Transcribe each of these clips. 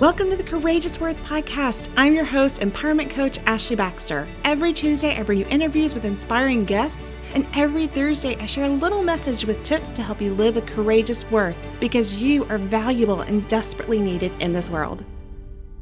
Welcome to the Courageous Worth podcast. I'm your host, empowerment coach Ashley Baxter. Every Tuesday, I bring you interviews with inspiring guests, and every Thursday, I share a little message with tips to help you live with courageous worth because you are valuable and desperately needed in this world.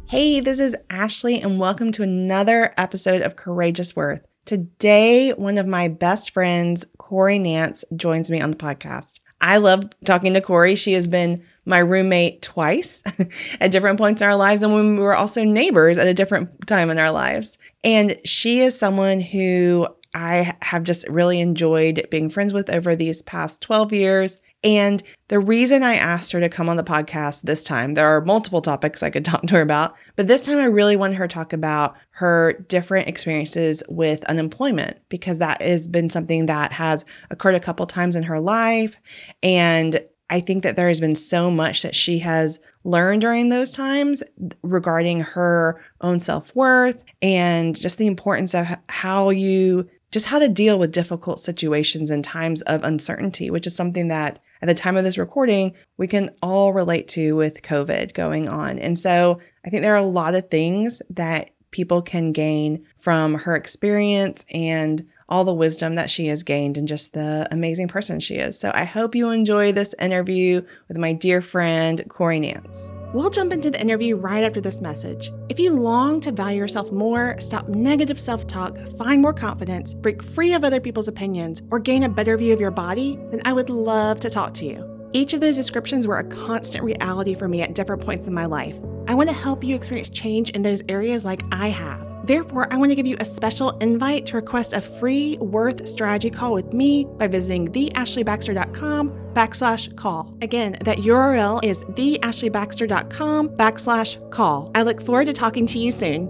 Hey, this is Ashley, and welcome to another episode of Courageous Worth. Today, one of my best friends, Corrie Nance, joins me on the podcast. I love talking to Corrie. She has been my roommate twice at different points in our lives, and when we were also neighbors at a different time in our lives. And she is someone who I have just really enjoyed being friends with over these past 12 years. And the reason I asked her to come on the podcast this time, there are multiple topics I could talk to her about, but this time I really wanted her to talk about her different experiences with unemployment because that has been something that has occurred a couple times in her life. And I think that there has been so much that she has learned during those times regarding her own self worth and just the importance of how you just how to deal with difficult situations in times of uncertainty, which is something that at the time of this recording, we can all relate to with COVID going on. And so I think there are a lot of things that people can gain from her experience and all the wisdom that she has gained and just the amazing person she is. So I hope you enjoy this interview with my dear friend, Corrie Nance. We'll jump into the interview right after this message. If you long to value yourself more, stop negative self talk, find more confidence, break free of other people's opinions, or gain a better view of your body, then I would love to talk to you. Each of those descriptions were a constant reality for me at different points in my life. I want to help you experience change in those areas like I have. Therefore, I want to give you a special invite to request a free Worth strategy call with me by visiting theashleybaxter.com backslash call. Again, that URL is theashleybaxter.com backslash call. I look forward to talking to you soon.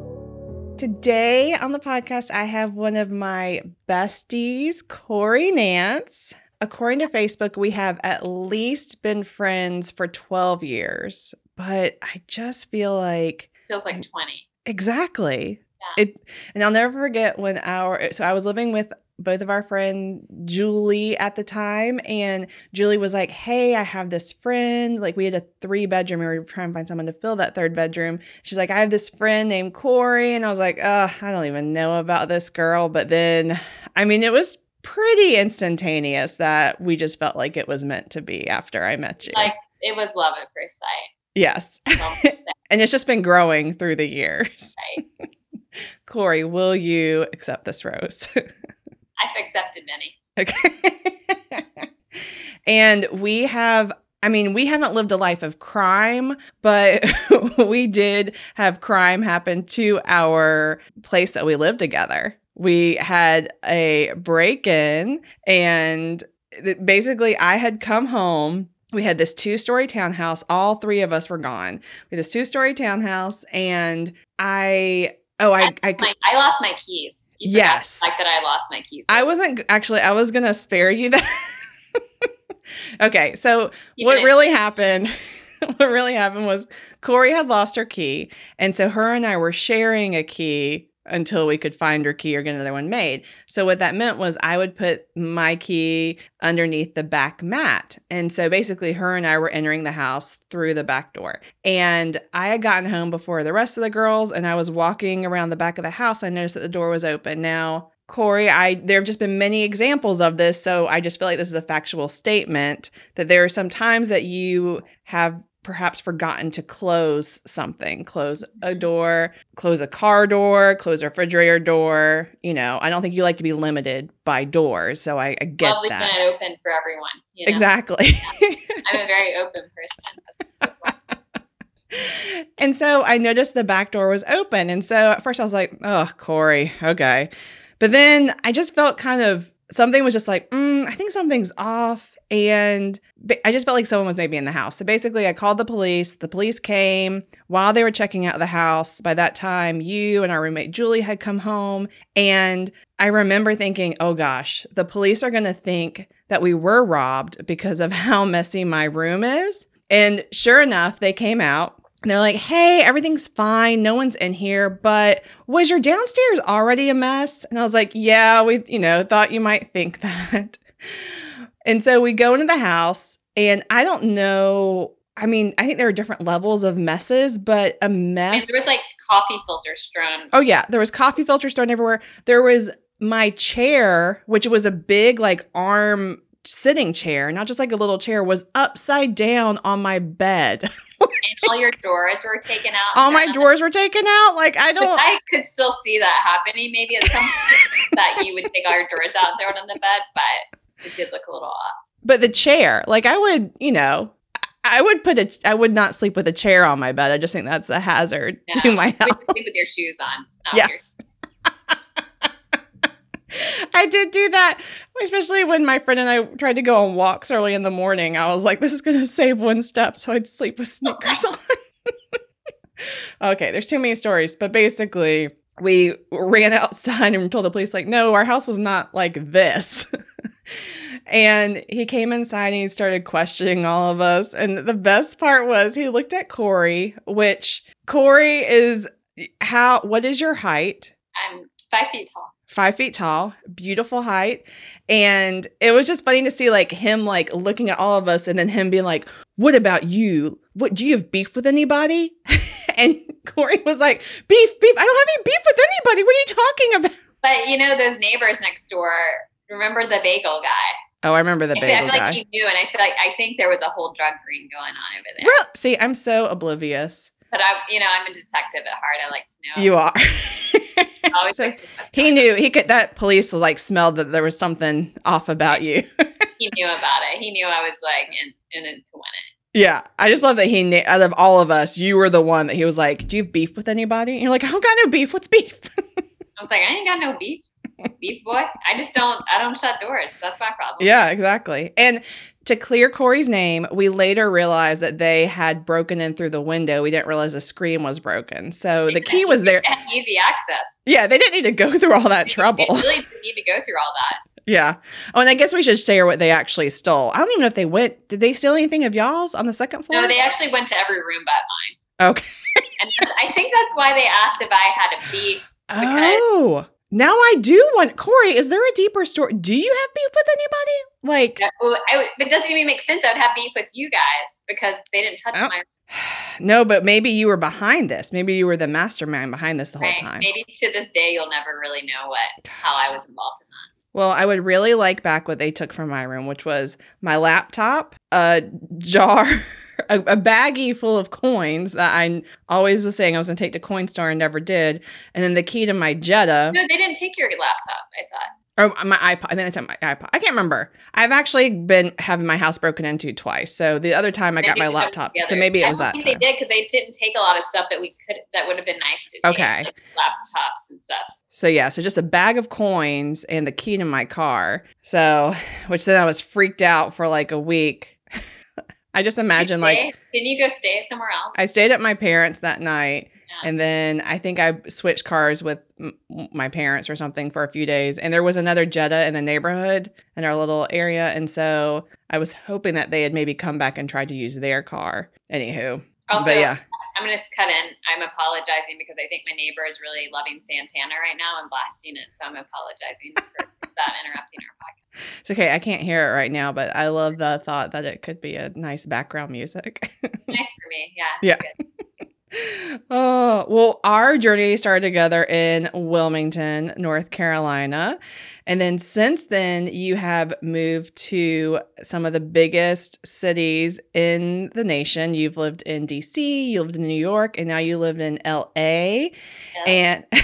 Today on the podcast, I have one of my besties, Corrie Nance. According to Facebook, we have at least been friends for 12 years, but I just feel like. Feels like 20. Exactly. Yeah. It and I'll never forget when our so I was living with both of our friend Julie at the time and Julie was like, "Hey, I have this friend. Like we had a three bedroom. And we were trying to find someone to fill that third bedroom. She's like, "I have this friend named Corrie." And I was like, "Oh, I don't even know about this girl." But then I mean, it was pretty instantaneous that we just felt like it was meant to be after I met you. Like it was love at first sight. Yes. and it's just been growing through the years. Right. Corrie, will you accept this rose? I've accepted many. Okay. and we have I mean, we haven't lived a life of crime, but we did have crime happen to our place that we lived together. We had a break in, and basically, I had come home we had this two story townhouse. All three of us were gone. We had this two story townhouse, and I oh I I, I, I lost my keys. You yes, like that I lost my keys. I wasn't actually. I was gonna spare you that. okay, so what really happened? what really happened was Corrie had lost her key, and so her and I were sharing a key until we could find her key or get another one made. So what that meant was I would put my key underneath the back mat. And so basically her and I were entering the house through the back door. And I had gotten home before the rest of the girls and I was walking around the back of the house. I noticed that the door was open. Now, Corrie, I there have just been many examples of this, so I just feel like this is a factual statement that there are some times that you have perhaps forgotten to close something, close a mm-hmm. door, close a car door, close a refrigerator door. You know, I don't think you like to be limited by doors. So I, I get Always that. been open for everyone. You know? Exactly. Yeah. I'm a very open person. and so I noticed the back door was open. And so at first I was like, oh, Corrie, okay. But then I just felt kind of something was just like, mm, I think something's off. And I just felt like someone was maybe in the house. So basically, I called the police. The police came while they were checking out the house. By that time, you and our roommate Julie had come home. And I remember thinking, oh gosh, the police are going to think that we were robbed because of how messy my room is. And sure enough, they came out and they're like, hey, everything's fine. No one's in here. But was your downstairs already a mess? And I was like, yeah, we, you know, thought you might think that. and so we go into the house, and I don't know. I mean, I think there are different levels of messes, but a mess. And there was like coffee filters strewn. Oh yeah, there was coffee filters strewn everywhere. There was my chair, which was a big like arm sitting chair, not just like a little chair, was upside down on my bed. and all your drawers were taken out. All my drawers were taken out. Like I don't. But I could still see that happening. Maybe at some point that you would take all your drawers out and throw it on the bed, but it did look a little odd. But the chair, like I would, you know, I would put a. I would not sleep with a chair on my bed. I just think that's a hazard Yeah. to my You health. sleep with your shoes on. Yes. I did do that, especially when my friend and I tried to go on walks early in the morning. I was like, this is going to save one step. So I'd sleep with sneakers on. okay, there's too many stories, but basically, we ran outside and told the police, like, no, our house was not like this. and he came inside and he started questioning all of us. And the best part was he looked at Corrie, which Corrie is how, what is your height? I'm five feet tall. Five feet tall, beautiful height. And it was just funny to see like him like looking at all of us and then him being like, What about you? What do you have beef with anybody? and Corrie was like, Beef, beef. I don't have any beef with anybody. What are you talking about? But you know those neighbors next door. Remember the bagel guy? Oh, I remember the feel, I bagel feel like guy. he knew, and I feel like I think there was a whole drug ring going on over there. Well, see, I'm so oblivious. But I, you know, I'm a detective at heart. I like to know. You are. Always So he knew he could that police was like smelled that there was something off about you. He knew about it. He knew I was like in, in it to win it. Yeah, I just love that he na- out of all of us, you were the one that he was like, "Do you have beef with anybody?" And you're like, "I don't got no beef. What's beef?" I was like, I ain't got no beef, beef boy. I just don't. I don't shut doors. That's my problem. yeah, exactly. And to clear Corrie's name, we later realized that they had broken in through the window. We didn't realize the screen was broken, so the key was there. Easy access. Yeah, they didn't need to go through all that trouble. They really didn't need to go through all that. Yeah. Oh, and I guess we should share what they actually stole. I don't even know if they went. Did they steal anything of y'all's on the second floor? No, they actually went to every room but mine. Okay. And I think that's why they asked if I had a beef. Oh, now I do want Corrie. Is there a deeper story? Do you have beef with anybody? Like, Well, I, it doesn't even make sense. I would have beef with you guys because they didn't touch Oh, my no, but maybe you were behind this. Maybe you were the mastermind behind this the whole time. Maybe to this day you'll never really know what how I was involved in. Well, I would really like back what they took from my room, which was my laptop, a jar, a, a baggie full of coins that I always was saying I was going to take to Coinstar and never did, and then the key to my Jetta. No, they didn't take your laptop. I thought. Or my iPod. And then I took my iPod. I can't remember. I've actually been having my house broken into twice. So the other time I got my laptop. So maybe it I was that think time. they did because they didn't take a lot of stuff that we could that would have been nice to take, Okay. like laptops and stuff. So yeah, so just a bag of coins and the key to my car. So, which then I was freaked out for like a week. I just Did imagine like stay? didn't you go stay somewhere else? I stayed at my parents that night. And then I think I switched cars with m- my parents or something for a few days. And there was another Jetta in the neighborhood in our little area. And so I was hoping that they had maybe come back and tried to use their car. Anywho. Also, but yeah. I'm going to cut in. I'm apologizing because I think my neighbor is really loving Santana right now and blasting it. So I'm apologizing for that interrupting our podcast. It's okay. I can't hear it right now, but I love the thought that it could be a nice background music. Nice for me. Yeah. Yeah. Oh, well, our journey started together in Wilmington, North Carolina. And then since then, you have moved to some of the biggest cities in the nation. You've lived in DC, you lived in New York, and now you live in LA. Yeah. And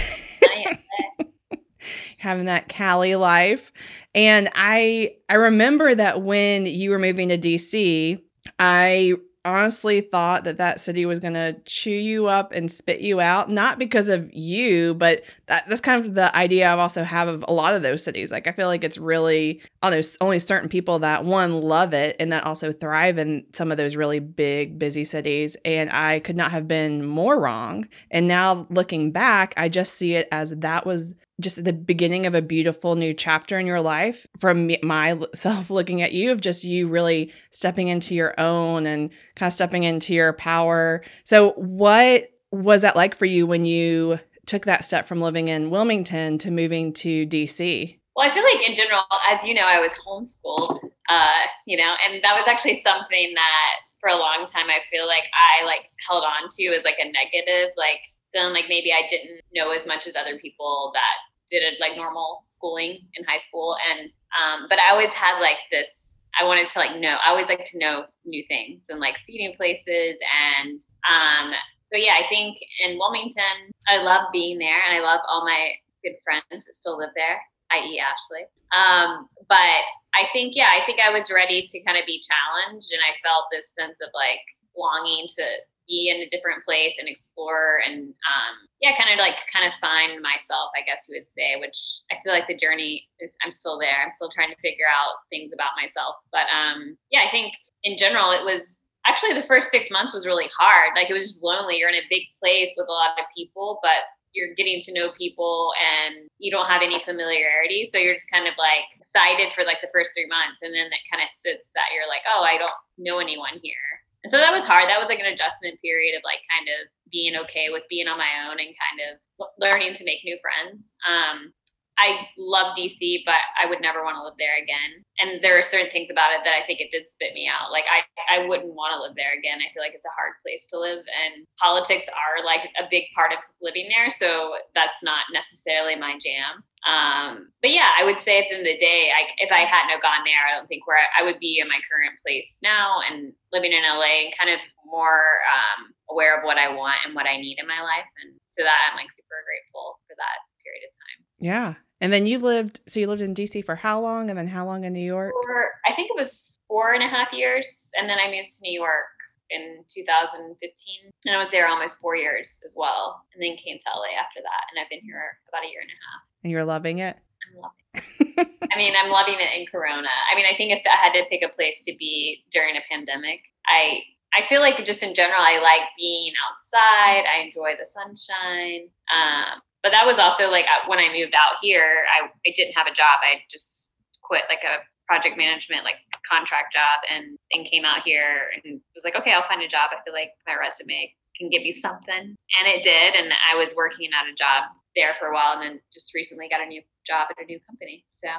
having that Cali life. And I I remember that when you were moving to DC, I honestly thought that that city was going to chew you up and spit you out not because of you but that, that's kind of the idea i also have of a lot of those cities. Like i feel like it's really oh, there's only certain people that one love it and that also thrive in some of those really big busy cities and i could not have been more wrong. And now looking back i just see it as that was just the beginning of a beautiful new chapter in your life from myself looking at you of just you really stepping into your own and kind of stepping into your power. So what was that like for you when you took that step from living in Wilmington to moving to DC? Well, I feel like in general, as you know, I was homeschooled, uh, you know, and that was actually something that for a long time I feel like I like held on to as like a negative, like feeling like maybe I didn't know as much as other people that did it like normal schooling in high school. And um, but I always had like this I wanted to like know I always like to know new things and like see new places and um so yeah, I think in Wilmington, I love being there and I love all my good friends that still live there, i.e. Ashley. Um, but I think, yeah, I think I was ready to kind of be challenged and I felt this sense of like longing to be in a different place and explore and um, yeah kind of like kind of find myself i guess you would say which i feel like the journey is i'm still there i'm still trying to figure out things about myself but um, yeah i think in general it was actually the first six months was really hard. Like it was just lonely. You're in a big place with a lot of people, but you're getting to know people and you don't have any familiarity. So you're just kind of like excited for like the first three months. And then that kind of sits that you're like, oh, I don't know anyone here. And so that was hard. That was like an adjustment period of like kind of being okay with being on my own and kind of learning to make new friends. Um, I love DC, but I would never want to live there again. And there are certain things about it that I think it did spit me out. Like I, I wouldn't want to live there again. I feel like it's a hard place to live, and politics are like a big part of living there. So that's not necessarily my jam. Um, but yeah, I would say at the end of the day, I, if I hadn't have gone there, I don't think where I, I would be in my current place now and living in LA and kind of more um, aware of what I want and what I need in my life. And so that I'm like super grateful for that period of time. Yeah. And then you lived, so you lived in DC for how long? And then how long in New York? For, I think it was four and a half years. And then I moved to New York in 2015. And I was there almost four years as well. And then came to LA after that. And I've been here about a year and a half. And you're loving it? I'm loving it. I mean, I'm loving it in Corona. I mean, I think if I had to pick a place to be during a pandemic, I I feel like just in general, I like being outside. I enjoy the sunshine. Um, but that was also like when I moved out here, I, I didn't have a job. I just quit like a project management like contract job and and came out here and was like, okay, I'll find a job. I feel like my resume can give me something. And it did. And I was working at a job there for a while and then just recently got a new job at a new company. So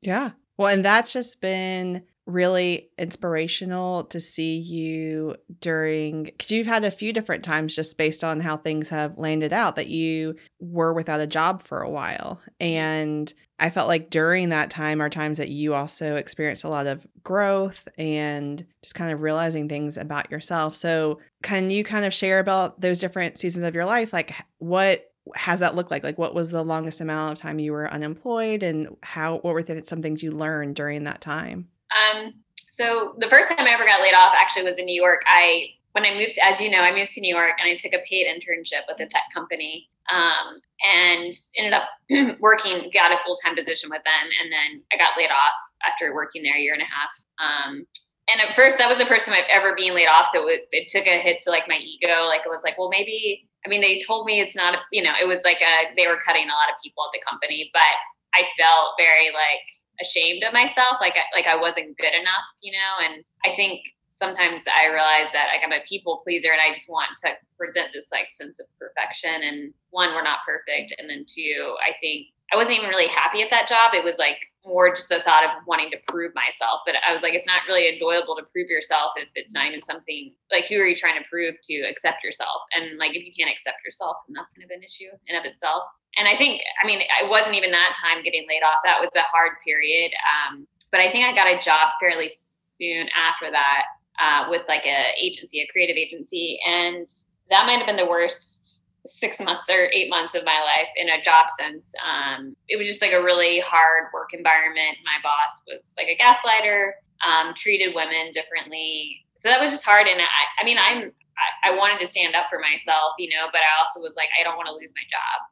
yeah. Well, and that's just been really inspirational to see you during because you've had a few different times just based on how things have landed out that you were without a job for a while and i felt like during that time are times that you also experienced a lot of growth and just kind of realizing things about yourself so can you kind of share about those different seasons of your life like what has that looked like? Like, what was the longest amount of time you were unemployed, and how? What were some things you learned during that time? Um, so the first time I ever got laid off actually was in New York. I when I moved, as you know, I moved to New York and I took a paid internship with a tech company um, and ended up working, got a full time position with them, and then I got laid off after working there a year and a half. Um, and at first, that was the first time I've ever been laid off, so it, it took a hit to like my ego. Like it was like, well, maybe. I mean, they told me it's not a, you know, it was like a they were cutting a lot of people at the company, but I felt very like ashamed of myself like like I wasn't good enough you know? And I think sometimes I realize that like I'm a people pleaser and I just want to present this like sense of perfection and one we're not perfect and then two I think I wasn't even really happy at that job. It was like more just the thought of wanting to prove myself but I was like it's not really enjoyable to prove yourself if it's not even something like who are you trying to prove to accept yourself? And like if you can't accept yourself then that's kind of an issue in of itself and I think, I mean, it wasn't even that time getting laid off. That was a hard period. Um, but I think I got a job fairly soon after that uh, with like a agency, a creative agency, and that might have been the worst six months or eight months of my life in a job sense. Um, it was just like a really hard work environment. My boss was like a gaslighter, um, treated women differently. So that was just hard. And I, I mean, I'm I, I wanted to stand up for myself, you know, but I also was like, I don't want to lose my job.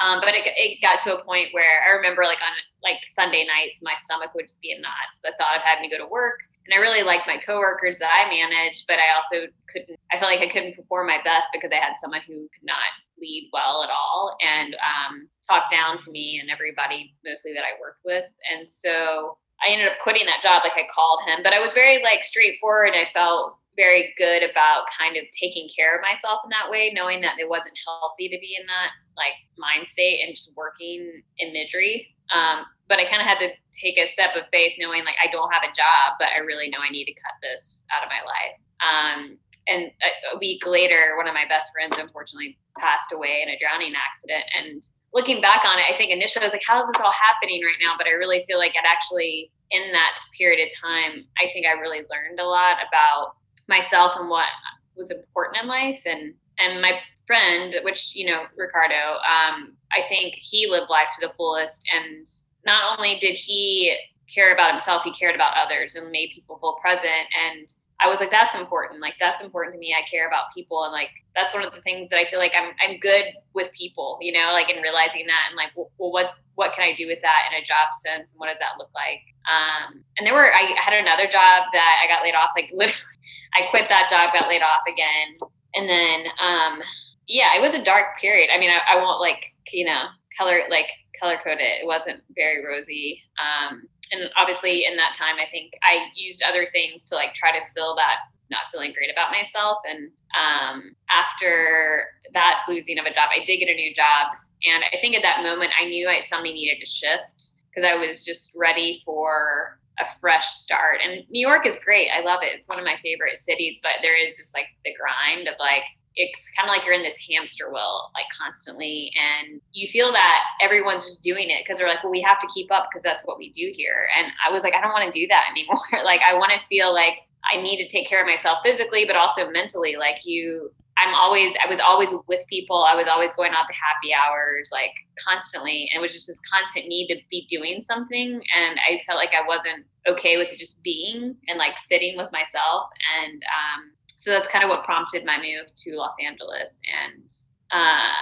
Um, but it, it got to a point where I remember like on like Sunday nights, my stomach would just be in knots. The thought of having to go to work. And I really liked my coworkers that I managed, but I also couldn't, I felt like I couldn't perform my best because I had someone who could not lead well at all and um, talk down to me and everybody mostly that I worked with. And so I ended up quitting that job. Like I called him, but I was very like straightforward. I felt very good about kind of taking care of myself in that way, knowing that it wasn't healthy to be in that like mind state and just working in misery. Um, but I kind of had to take a step of faith, knowing like I don't have a job, but I really know I need to cut this out of my life. Um, and a, a week later, one of my best friends unfortunately passed away in a drowning accident. And looking back on it, I think initially I was like, how is this all happening right now? But I really feel like it actually, in that period of time, I think I really learned a lot about myself and what was important in life. And and my friend, which you know, Ricardo, um, I think he lived life to the fullest. And not only did he care about himself, he cared about others and made people feel present. And I was like, that's important. Like that's important to me. I care about people, and like that's one of the things that I feel like I'm I'm good with people. You know, like in realizing that, and like, well, what what can I do with that in a job sense, and what does that look like? Um, and there were I had another job that I got laid off. Like literally, I quit that job, got laid off again, and then um, yeah, it was a dark period. I mean, I, I won't like you know color like color code it. It wasn't very rosy. Um, and obviously in that time i think i used other things to like try to fill that not feeling great about myself. And um, after that losing of a job i did get a new job. And i think at that moment i knew I, something needed to shift because i was just ready for a fresh start. And new york is great. I love it. It's one of my favorite cities but there is just like the grind of like it's kind of like you're in this hamster wheel like constantly and you feel that everyone's just doing it because they're like well we have to keep up because that's what we do here. And i was like i don't want to do that anymore. Like i want to feel like i need to take care of myself physically but also mentally. Like you i'm always i was always with people. I was always going out to happy hours like constantly. And it was just this constant need to be doing something and i felt like i wasn't okay with just being and like sitting with myself. And um so that's kind of what prompted my move to Los Angeles. And uh,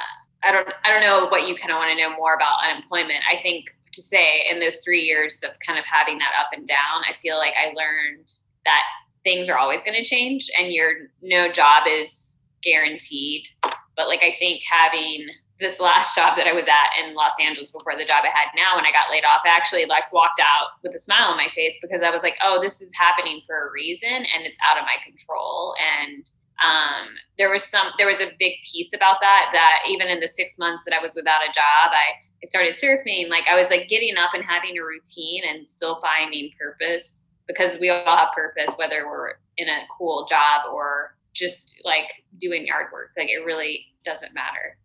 I don't I don't know what you kind of want to know more about unemployment. I think to say in those three years of kind of having that up and down, I feel like I learned that things are always going to change and your no job is guaranteed. But like I think having this last job that I was at in Los Angeles before the job I had now when I got laid off, I actually like walked out with a smile on my face because I was like, oh, this is happening for a reason and it's out of my control. And um, there was some, there was a big piece about that, that even in the six months that I was without a job, I, I started surfing. Like I was like getting up and having a routine and still finding purpose because we all have purpose, whether we're in a cool job or just like doing yard work. Like it really doesn't matter.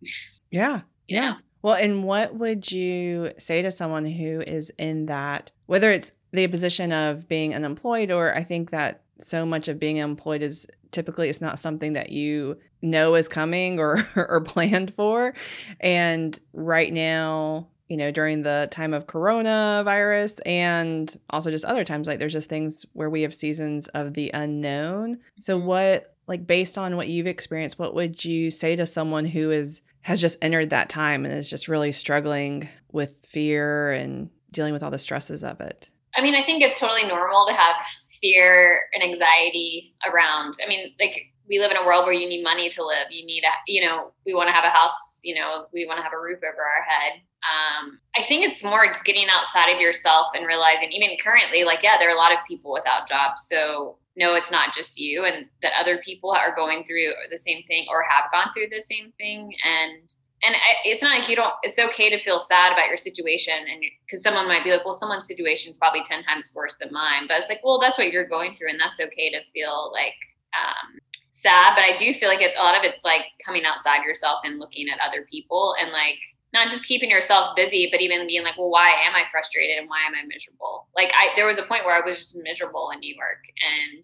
Yeah. Yeah. Well, and what would you say to someone who is in that, whether it's the position of being unemployed, or I think that so much of being employed is typically it's not something that you know is coming or or planned for. And right now, you know, during the time of coronavirus and also just other times, like there's just things where we have seasons of the unknown. So, mm-hmm. what, like, based on what you've experienced, what would you say to someone who is has just entered that time and is just really struggling with fear and dealing with all the stresses of it? I mean, I think it's totally normal to have fear and anxiety around. I mean, like we live in a world where you need money to live. You need a, you know, we want to have a house, you know, we want to have a roof over our head. Um, I think it's more just getting outside of yourself and realizing, even currently, like, yeah, there are a lot of people without jobs. So no, it's not just you, and that other people are going through the same thing or have gone through the same thing. And and it's not like you don't. It's okay to feel sad about your situation, and because someone might be like, well, someone's situation is probably ten times worse than mine. But it's like, well, that's what you're going through, and that's okay to feel like um, sad. But I do feel like it, a lot of it's like coming outside yourself and looking at other people, and like not just keeping yourself busy, but even being like, well, why am I frustrated and why am I miserable? Like I, there was a point where I was just miserable in New York and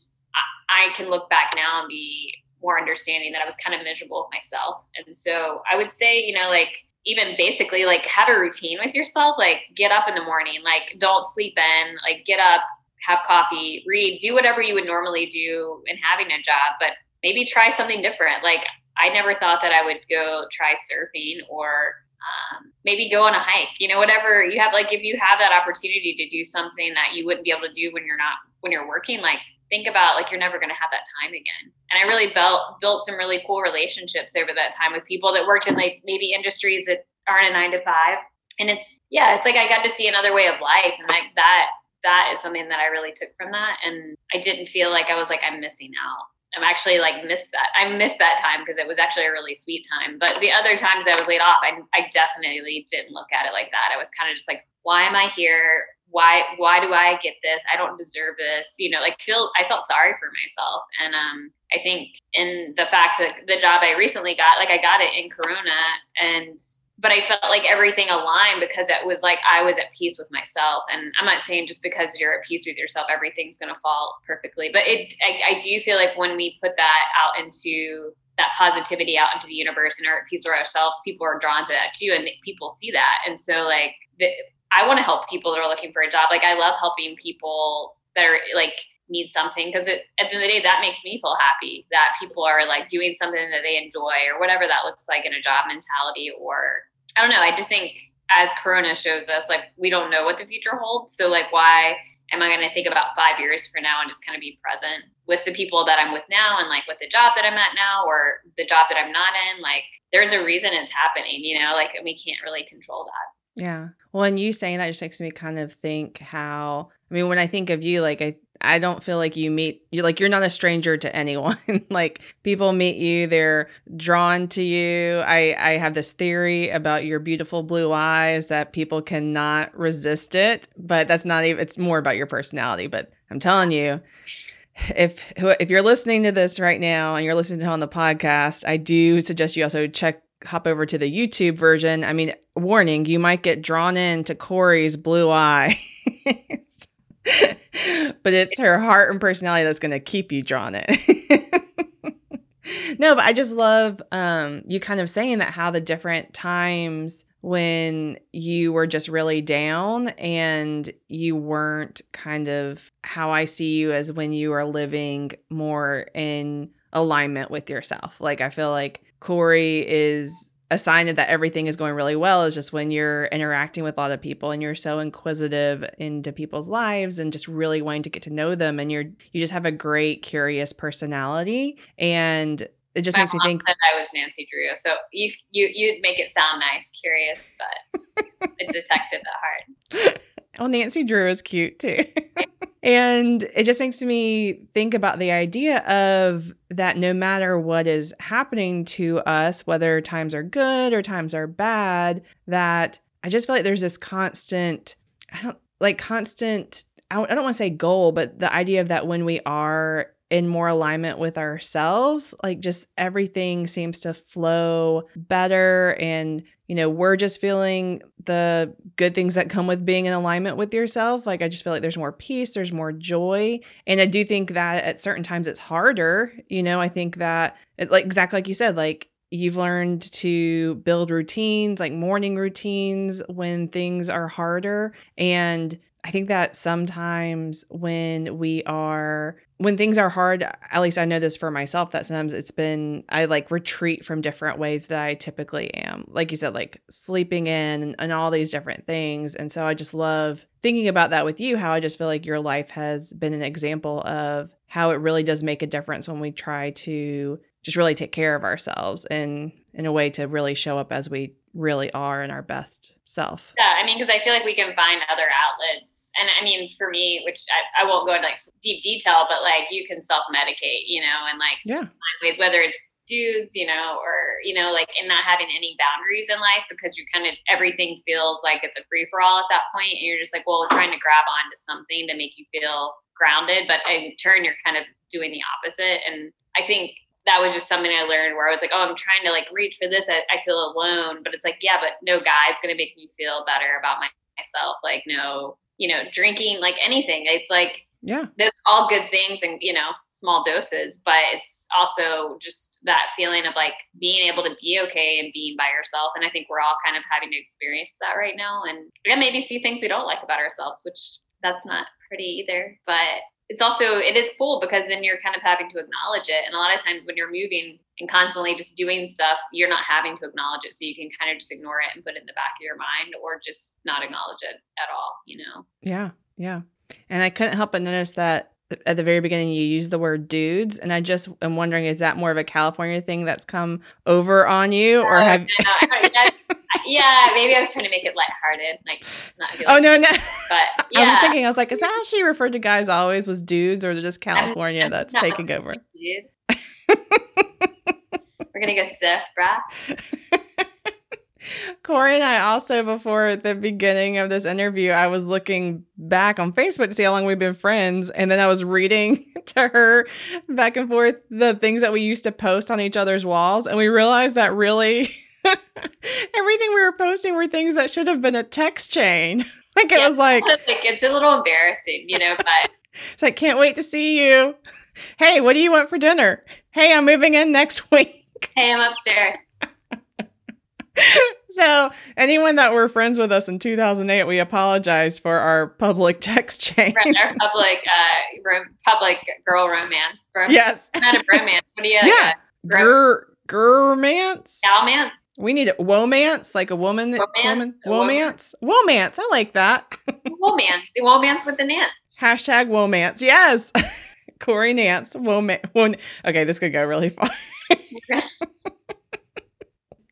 I, I can look back now and be more understanding that I was kind of miserable with myself. And so I would say, you know, like even basically like have a routine with yourself, like get up in the morning, like don't sleep in, like get up, have coffee, read, do whatever you would normally do in having a job, but maybe try something different. Like I never thought that I would go try surfing or um, maybe go on a hike you know whatever you have like if you have that opportunity to do something that you wouldn't be able to do when you're not when you're working like think about like you're never going to have that time again. And i really built built some really cool relationships over that time with people that worked in like maybe industries that aren't a nine to five. And it's yeah it's like i got to see another way of life and like that that is something that i really took from that and i didn't feel like i was like i'm missing out I'm actually like missed that. I missed that time because it was actually a really sweet time. But the other times I was laid off, I, I definitely didn't look at it like that. I was kind of just like, why am I here? why why do I get this? I don't deserve this. You know, like feel I felt sorry for myself. And um I think in the fact that the job I recently got, like I got it in Corona and but I felt like everything aligned because it was like I was at peace with myself. And I'm not saying just because you're at peace with yourself, everything's going to fall perfectly. But it, I, I, do feel like when we put that out into that positivity out into the universe and are at peace with ourselves, people are drawn to that too, and people see that. And so, like, the, I want to help people that are looking for a job. Like, I love helping people that are like need something because at the end of the day that makes me feel happy that people are like doing something that they enjoy or whatever that looks like in a job mentality or I don't know. I just think as Corona shows us, like we don't know what the future holds. So like, why am I going to think about five years from now and just kind of be present with the people that I'm with now and like with the job that I'm at now or the job that I'm not in? Like, there's a reason it's happening, you know. Like, we can't really control that. Yeah. Well, and you saying that just makes me kind of think how. I mean, when I think of you, like I I don't feel like you meet you like you're not a stranger to anyone. like people meet you, they're drawn to you. I I have this theory about your beautiful blue eyes that people cannot resist it, but that's not even it's more about your personality, but I'm telling you if if you're listening to this right now and you're listening to on the podcast, I do suggest you also check hop over to the YouTube version. I mean, warning, you might get drawn into Corrie's blue eye. but it's her heart and personality that's going to keep you drawn in. no, but I just love um, you kind of saying that how the different times when you were just really down and you weren't kind of how I see you as when you are living more in alignment with yourself. Like I feel like Corrie is a sign of that everything is going really well is just when you're interacting with a lot of people and you're so inquisitive into people's lives and just really wanting to get to know them and you're you just have a great curious personality and it just My makes me think that I was Nancy Drew. So you you you'd make it sound nice, curious, but a detective at heart. Well, Nancy Drew is cute too. And it just makes me think about the idea of that no matter what is happening to us, whether times are good or times are bad, that I just feel like there's this constant, I don't like constant, I don't want to say goal, but the idea of that when we are in more alignment with ourselves, like just everything seems to flow better and you know, we're just feeling the good things that come with being in alignment with yourself. Like, I just feel like there's more peace, there's more joy. And I do think that at certain times it's harder. You know, I think that, it, like, exactly like you said, like, you've learned to build routines, like morning routines when things are harder. And I think that sometimes when we are when things are hard, at least I know this for myself that sometimes it's been I like retreat from different ways that I typically am. Like you said, like sleeping in and, and all these different things. And so I just love thinking about that with you, how I just feel like your life has been an example of how it really does make a difference when we try to just really take care of ourselves and in a way to really show up as we really are in our best self. Yeah, I mean, because I feel like we can find other outlets. And I mean, for me, which I, I won't go into like deep detail, but like you can self medicate, you know, and like yeah. ways, whether it's dudes, you know, or, you know, like in not having any boundaries in life because you're kind of everything feels like it's a free for all at that point, And you're just like, well, trying to grab onto something to make you feel grounded. But in turn, you're kind of doing the opposite. And I think that was just something I learned where I was like, oh, I'm trying to like reach for this. I, I feel alone, but it's like, yeah, but no guy's going to make me feel better about my, myself. Like, no, you know, drinking, like anything. It's like, yeah, there's all good things and, you know, small doses, but it's also just that feeling of like being able to be okay and being by yourself. And I think we're all kind of having to experience that right now. And yeah, maybe see things we don't like about ourselves, which that's not pretty either. But it's also it is cool because then you're kind of having to acknowledge it. And a lot of times when you're moving and constantly just doing stuff you're not having to acknowledge it. So you can kind of just ignore it and put it in the back of your mind or just not acknowledge it at all you know? Yeah yeah. And i couldn't help but notice that at the very beginning you used the word dudes. And i just am wondering is that more of a california thing that's come over on you or oh, have yeah, maybe I was trying to make it lighthearted, like not. oh no, no. But yeah. I was thinking, I was like, is that how she referred to guys always was dudes, or just California I'm, that's taking over? Dude, we're gonna go sift, bruh. Corrie and I also, before the beginning of this interview, I was looking back on Facebook to see how long we've been friends. And then I was reading to her back and forth the things that we used to post on each other's walls. And we realized that really everything we were posting were things that should have been a text chain. like it yeah, was like, like, it's a little embarrassing, you know, but it's like, can't wait to see you. Hey, what do you want for dinner? Hey, I'm moving in next week. Hey, I'm upstairs. so anyone that were friends with us in 2008 we apologize for our public text chain our public uh rom- public girl romance romance yes not a romance what do you yeah like Gr- romance galmance we need a womance like a woman Romance, woman womance? Womance i like that. Womance womance with the nance. Hashtag womance yes. Corrie nance womance okay this could go really far.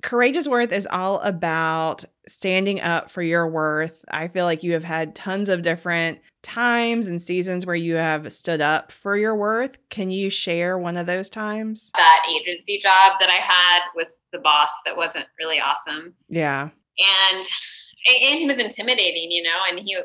Courageous Worth is all about standing up for your worth. I feel like you have had tons of different times and seasons where you have stood up for your worth. Can you share one of those times? That agency job that I had with the boss that wasn't really awesome. Yeah. And and he was intimidating, you know, and he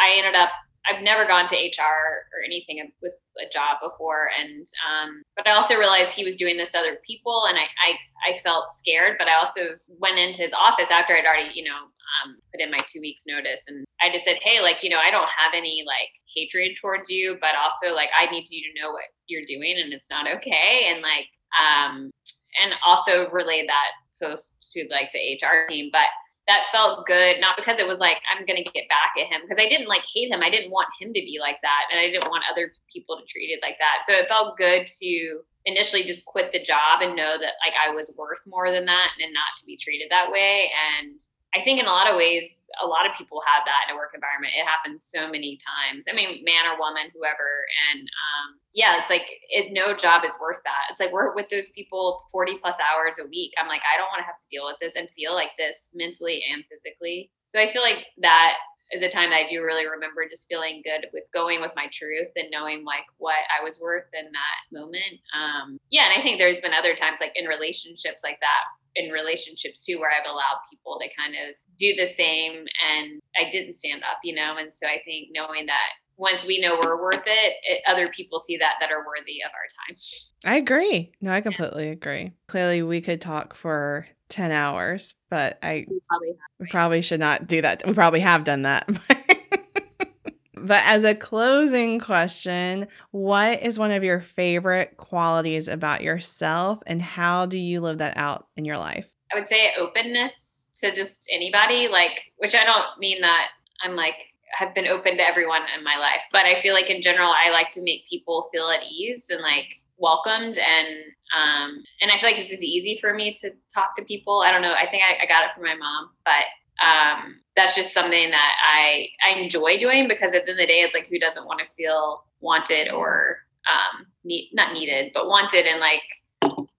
I ended up I've never gone to HR or anything with a job before, and um, but I also realized he was doing this to other people, and I, I I felt scared. But I also went into his office after I'd already you know um, put in my two weeks notice, and I just said, hey, like you know, I don't have any like hatred towards you, but also like I need you to know what you're doing, and it's not okay, and like um, and also relay that post to like the HR team, but that felt good not because it was like i'm gonna get back at him because i didn't like hate him. I didn't want him to be like that and i didn't want other people to treat it like that. So it felt good to initially just quit the job and know that like i was worth more than that and not to be treated that way and I think in a lot of ways, a lot of people have that in a work environment. It happens so many times. I mean, man or woman, whoever. And um, yeah, it's like it, no job is worth that. It's like we're with those people 40 plus hours a week. I'm like, I don't want to have to deal with this and feel like this mentally and physically. So I feel like that is a time that I do really remember just feeling good with going with my truth and knowing like what I was worth in that moment. Um, yeah, and I think there's been other times like in relationships like that, in relationships too, where I've allowed people to kind of do the same and I didn't stand up, you know. And so I think knowing that once we know we're worth it, it, other people see that that are worthy of our time. I agree. No, I completely yeah. agree. Clearly, we could talk for 10 hours, but I we probably, we probably should not do that. We probably have done that. but as a closing question, what is one of your favorite qualities about yourself and how do you live that out in your life? I would say openness to just anybody, like, which I don't mean that I'm like, have been open to everyone in my life, but I feel like in general, I like to make people feel at ease and like welcomed and um and i feel like this is easy for me to talk to people. I don't know i think i, I got it from my mom but um that's just something that i i enjoy doing because at the end of the day it's like who doesn't want to feel wanted or um need, not needed but wanted and like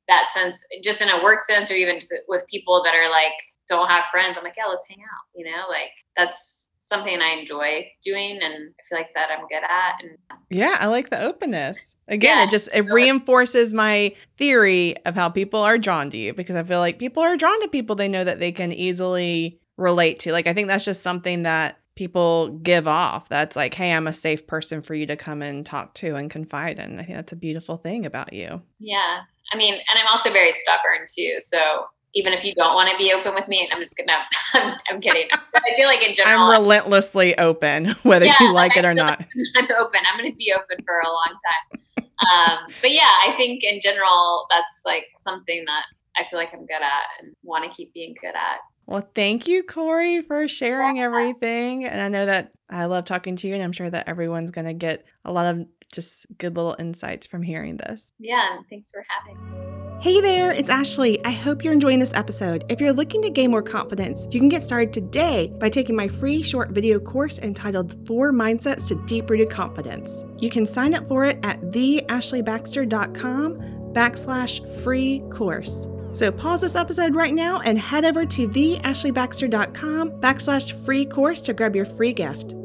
that sense just in a work sense or even with people that are like don't have friends i'm like yeah let's hang out you know like that's something I enjoy doing and I feel like that I'm good at. And yeah, I like the openness. Again, yeah, it just it reinforces my theory of how people are drawn to you because I feel like people are drawn to people they know that they can easily relate to. Like I think that's just something that people give off. That's like, hey, I'm a safe person for you to come and talk to and confide in. I think that's a beautiful thing about you. Yeah. I mean, and I'm also very stubborn too. So even if you don't want to be open with me, and I'm just gonna. I'm, I'm kidding. But I feel like in general, I'm relentlessly open, whether yeah, you like it or not. I'm open. I'm gonna be open for a long time. Um, but yeah, I think in general, that's like something that I feel like I'm good at and want to keep being good at. Well, thank you, Corrie, for sharing yeah. everything. And I know that I love talking to you, and I'm sure that everyone's going to get a lot of just good little insights from hearing this. Yeah, and thanks for having me. Hey there, it's Ashley. I hope you're enjoying this episode. If you're looking to gain more confidence, you can get started today by taking my free short video course entitled Four Mindsets to Deep Rooted Confidence. You can sign up for it at theashleybaxter.com backslash free course. So pause this episode right now and head over to theashleybaxter.com backslash free course to grab your free gift.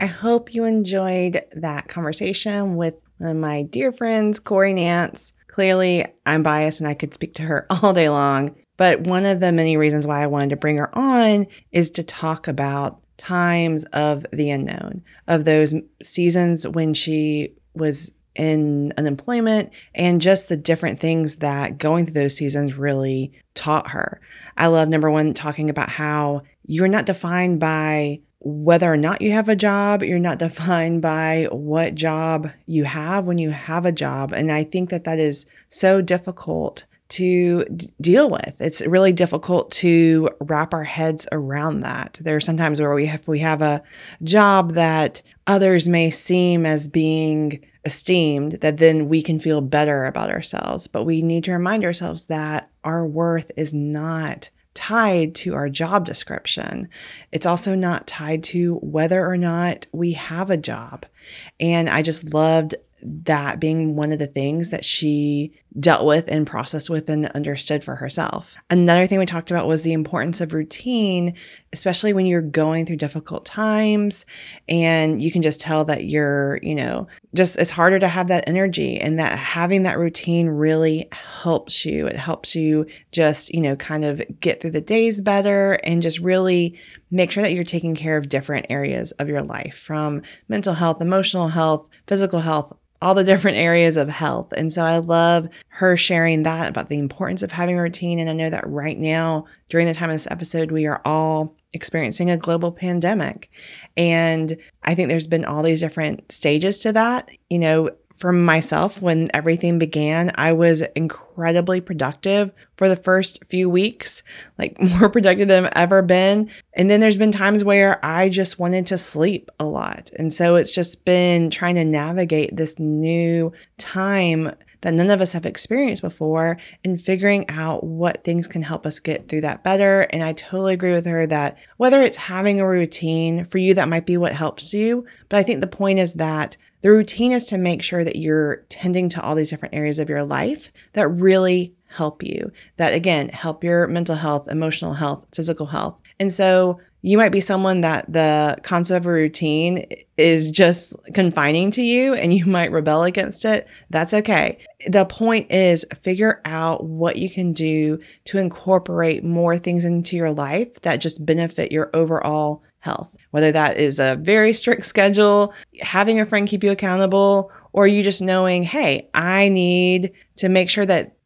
I hope you enjoyed that conversation with one of my dear friends, Corrie Nance. Clearly, I'm biased and I could speak to her all day long, But one of the many reasons why I wanted to bring her on is to talk about times of the unknown, of those seasons when she was in unemployment and just the different things that going through those seasons really taught her. I love number one, talking about how you're not defined by whether or not you have a job, you're not defined by what job you have when you have a job. And I think that that is so difficult to d- deal with. It's really difficult to wrap our heads around that. There are sometimes where we have we have a job that others may seem as being esteemed that then we can feel better about ourselves, but we need to remind ourselves that our worth is not tied to our job description. It's also not tied to whether or not we have a job. And I just loved that being one of the things that she dealt with and processed with and understood for herself. Another thing we talked about was the importance of routine, especially when you're going through difficult times and you can just tell that you're, you know, just it's harder to have that energy and that having that routine really helps you. It helps you just, you know, kind of get through the days better and just really make sure that you're taking care of different areas of your life from mental health, emotional health, physical health, all the different areas of health. And so I love her sharing that about the importance of having a routine. And I know that right now, during the time of this episode, we are all experiencing a global pandemic. And I think there's been all these different stages to that. You know, for myself, when everything began, I was incredibly productive for the first few weeks, like more productive than I've ever been. And then there's been times where I just wanted to sleep a lot. And so it's just been trying to navigate this new time that none of us have experienced before and figuring out what things can help us get through that better. And I totally agree with her that whether it's having a routine for you, that might be what helps you. But I think the point is that the routine is to make sure that you're tending to all these different areas of your life that really help you, that again, help your mental health, emotional health, physical health. And so you might be someone that the concept of a routine is just confining to you and you might rebel against it. That's okay. The point is figure out what you can do to incorporate more things into your life that just benefit your overall health. Whether that is a very strict schedule, having a friend keep you accountable, or you just knowing, hey, I need to make sure that,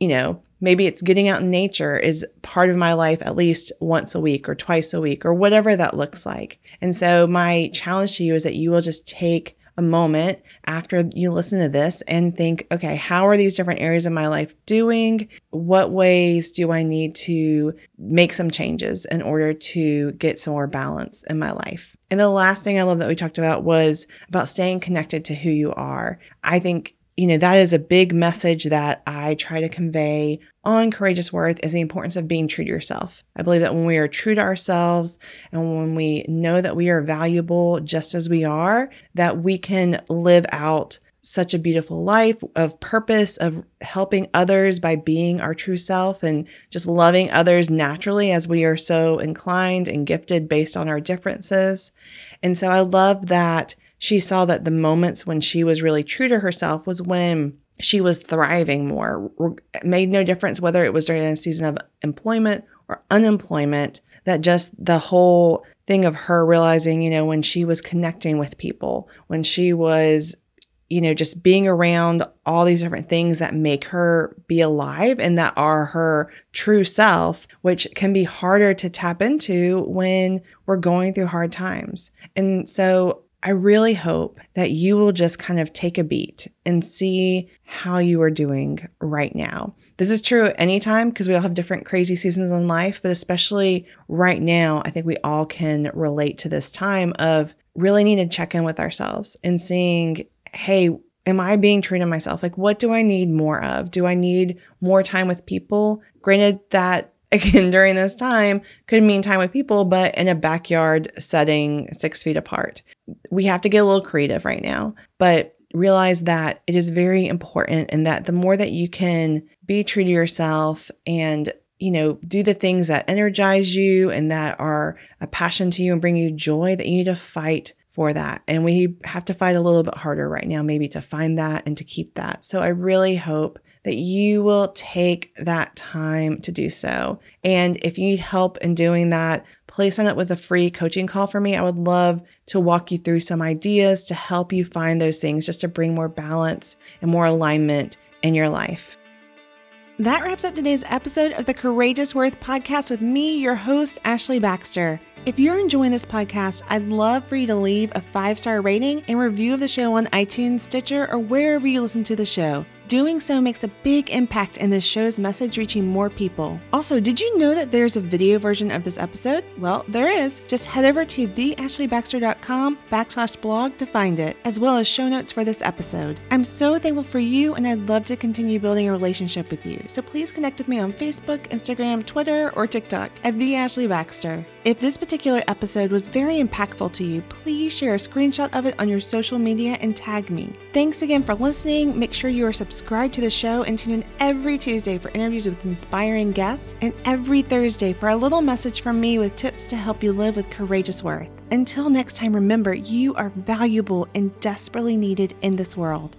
you know, Maybe it's getting out in nature is part of my life at least once a week or twice a week or whatever that looks like. And so, my challenge to you is that you will just take a moment after you listen to this and think, okay, how are these different areas of my life doing? What ways do I need to make some changes in order to get some more balance in my life? And the last thing I love that we talked about was about staying connected to who you are. I think you know, that is a big message that I try to convey on Courageous Worth is the importance of being true to yourself. I believe that when we are true to ourselves and when we know that we are valuable just as we are, that we can live out such a beautiful life of purpose, of helping others by being our true self and just loving others naturally as we are so inclined and gifted based on our differences. And so I love that she saw that the moments when she was really true to herself was when she was thriving more. It made no difference whether it was during a season of employment or unemployment, that just the whole thing of her realizing, you know, when she was connecting with people, when she was, you know, just being around all these different things that make her be alive and that are her true self, which can be harder to tap into when we're going through hard times. And so I really hope that you will just kind of take a beat and see how you are doing right now. This is true anytime because we all have different crazy seasons in life, but especially right now, I think we all can relate to this time of really need to check in with ourselves and seeing, hey, am I being true to myself? Like, what do I need more of? Do I need more time with people? Granted, that again during this time could mean time with people, but in a backyard setting six feet apart. We have to get a little creative right now, but realize that it is very important and that the more that you can be true to yourself and you know, do the things that energize you and that are a passion to you and bring you joy, that you need to fight for that. And we have to fight a little bit harder right now, maybe to find that and to keep that. So I really hope that you will take that time to do so. And if you need help in doing that, please sign up with a free coaching call for me. I would love to walk you through some ideas to help you find those things just to bring more balance and more alignment in your life. That wraps up today's episode of the Courageous Worth podcast with me, your host, Ashley Baxter. If you're enjoying this podcast, I'd love for you to leave a five star rating and review of the show on iTunes, Stitcher, or wherever you listen to the show. Doing so makes a big impact in this show's message reaching more people. Also, did you know that there's a video version of this episode? Well, there is. Just head over to theashleybaxter.com backslash blog to find it, as well as show notes for this episode. I'm so thankful for you, and I'd love to continue building a relationship with you. So please connect with me on Facebook, Instagram, Twitter, or TikTok at The Ashley Baxter. If this particular episode was very impactful to you, please share a screenshot of it on your social media and tag me. Thanks again for listening. Make sure you are subscribed subscribe to the show and tune in every Tuesday for interviews with inspiring guests and every Thursday for a little message from me with tips to help you live with courageous worth. Until next time, remember you are valuable and desperately needed in this world.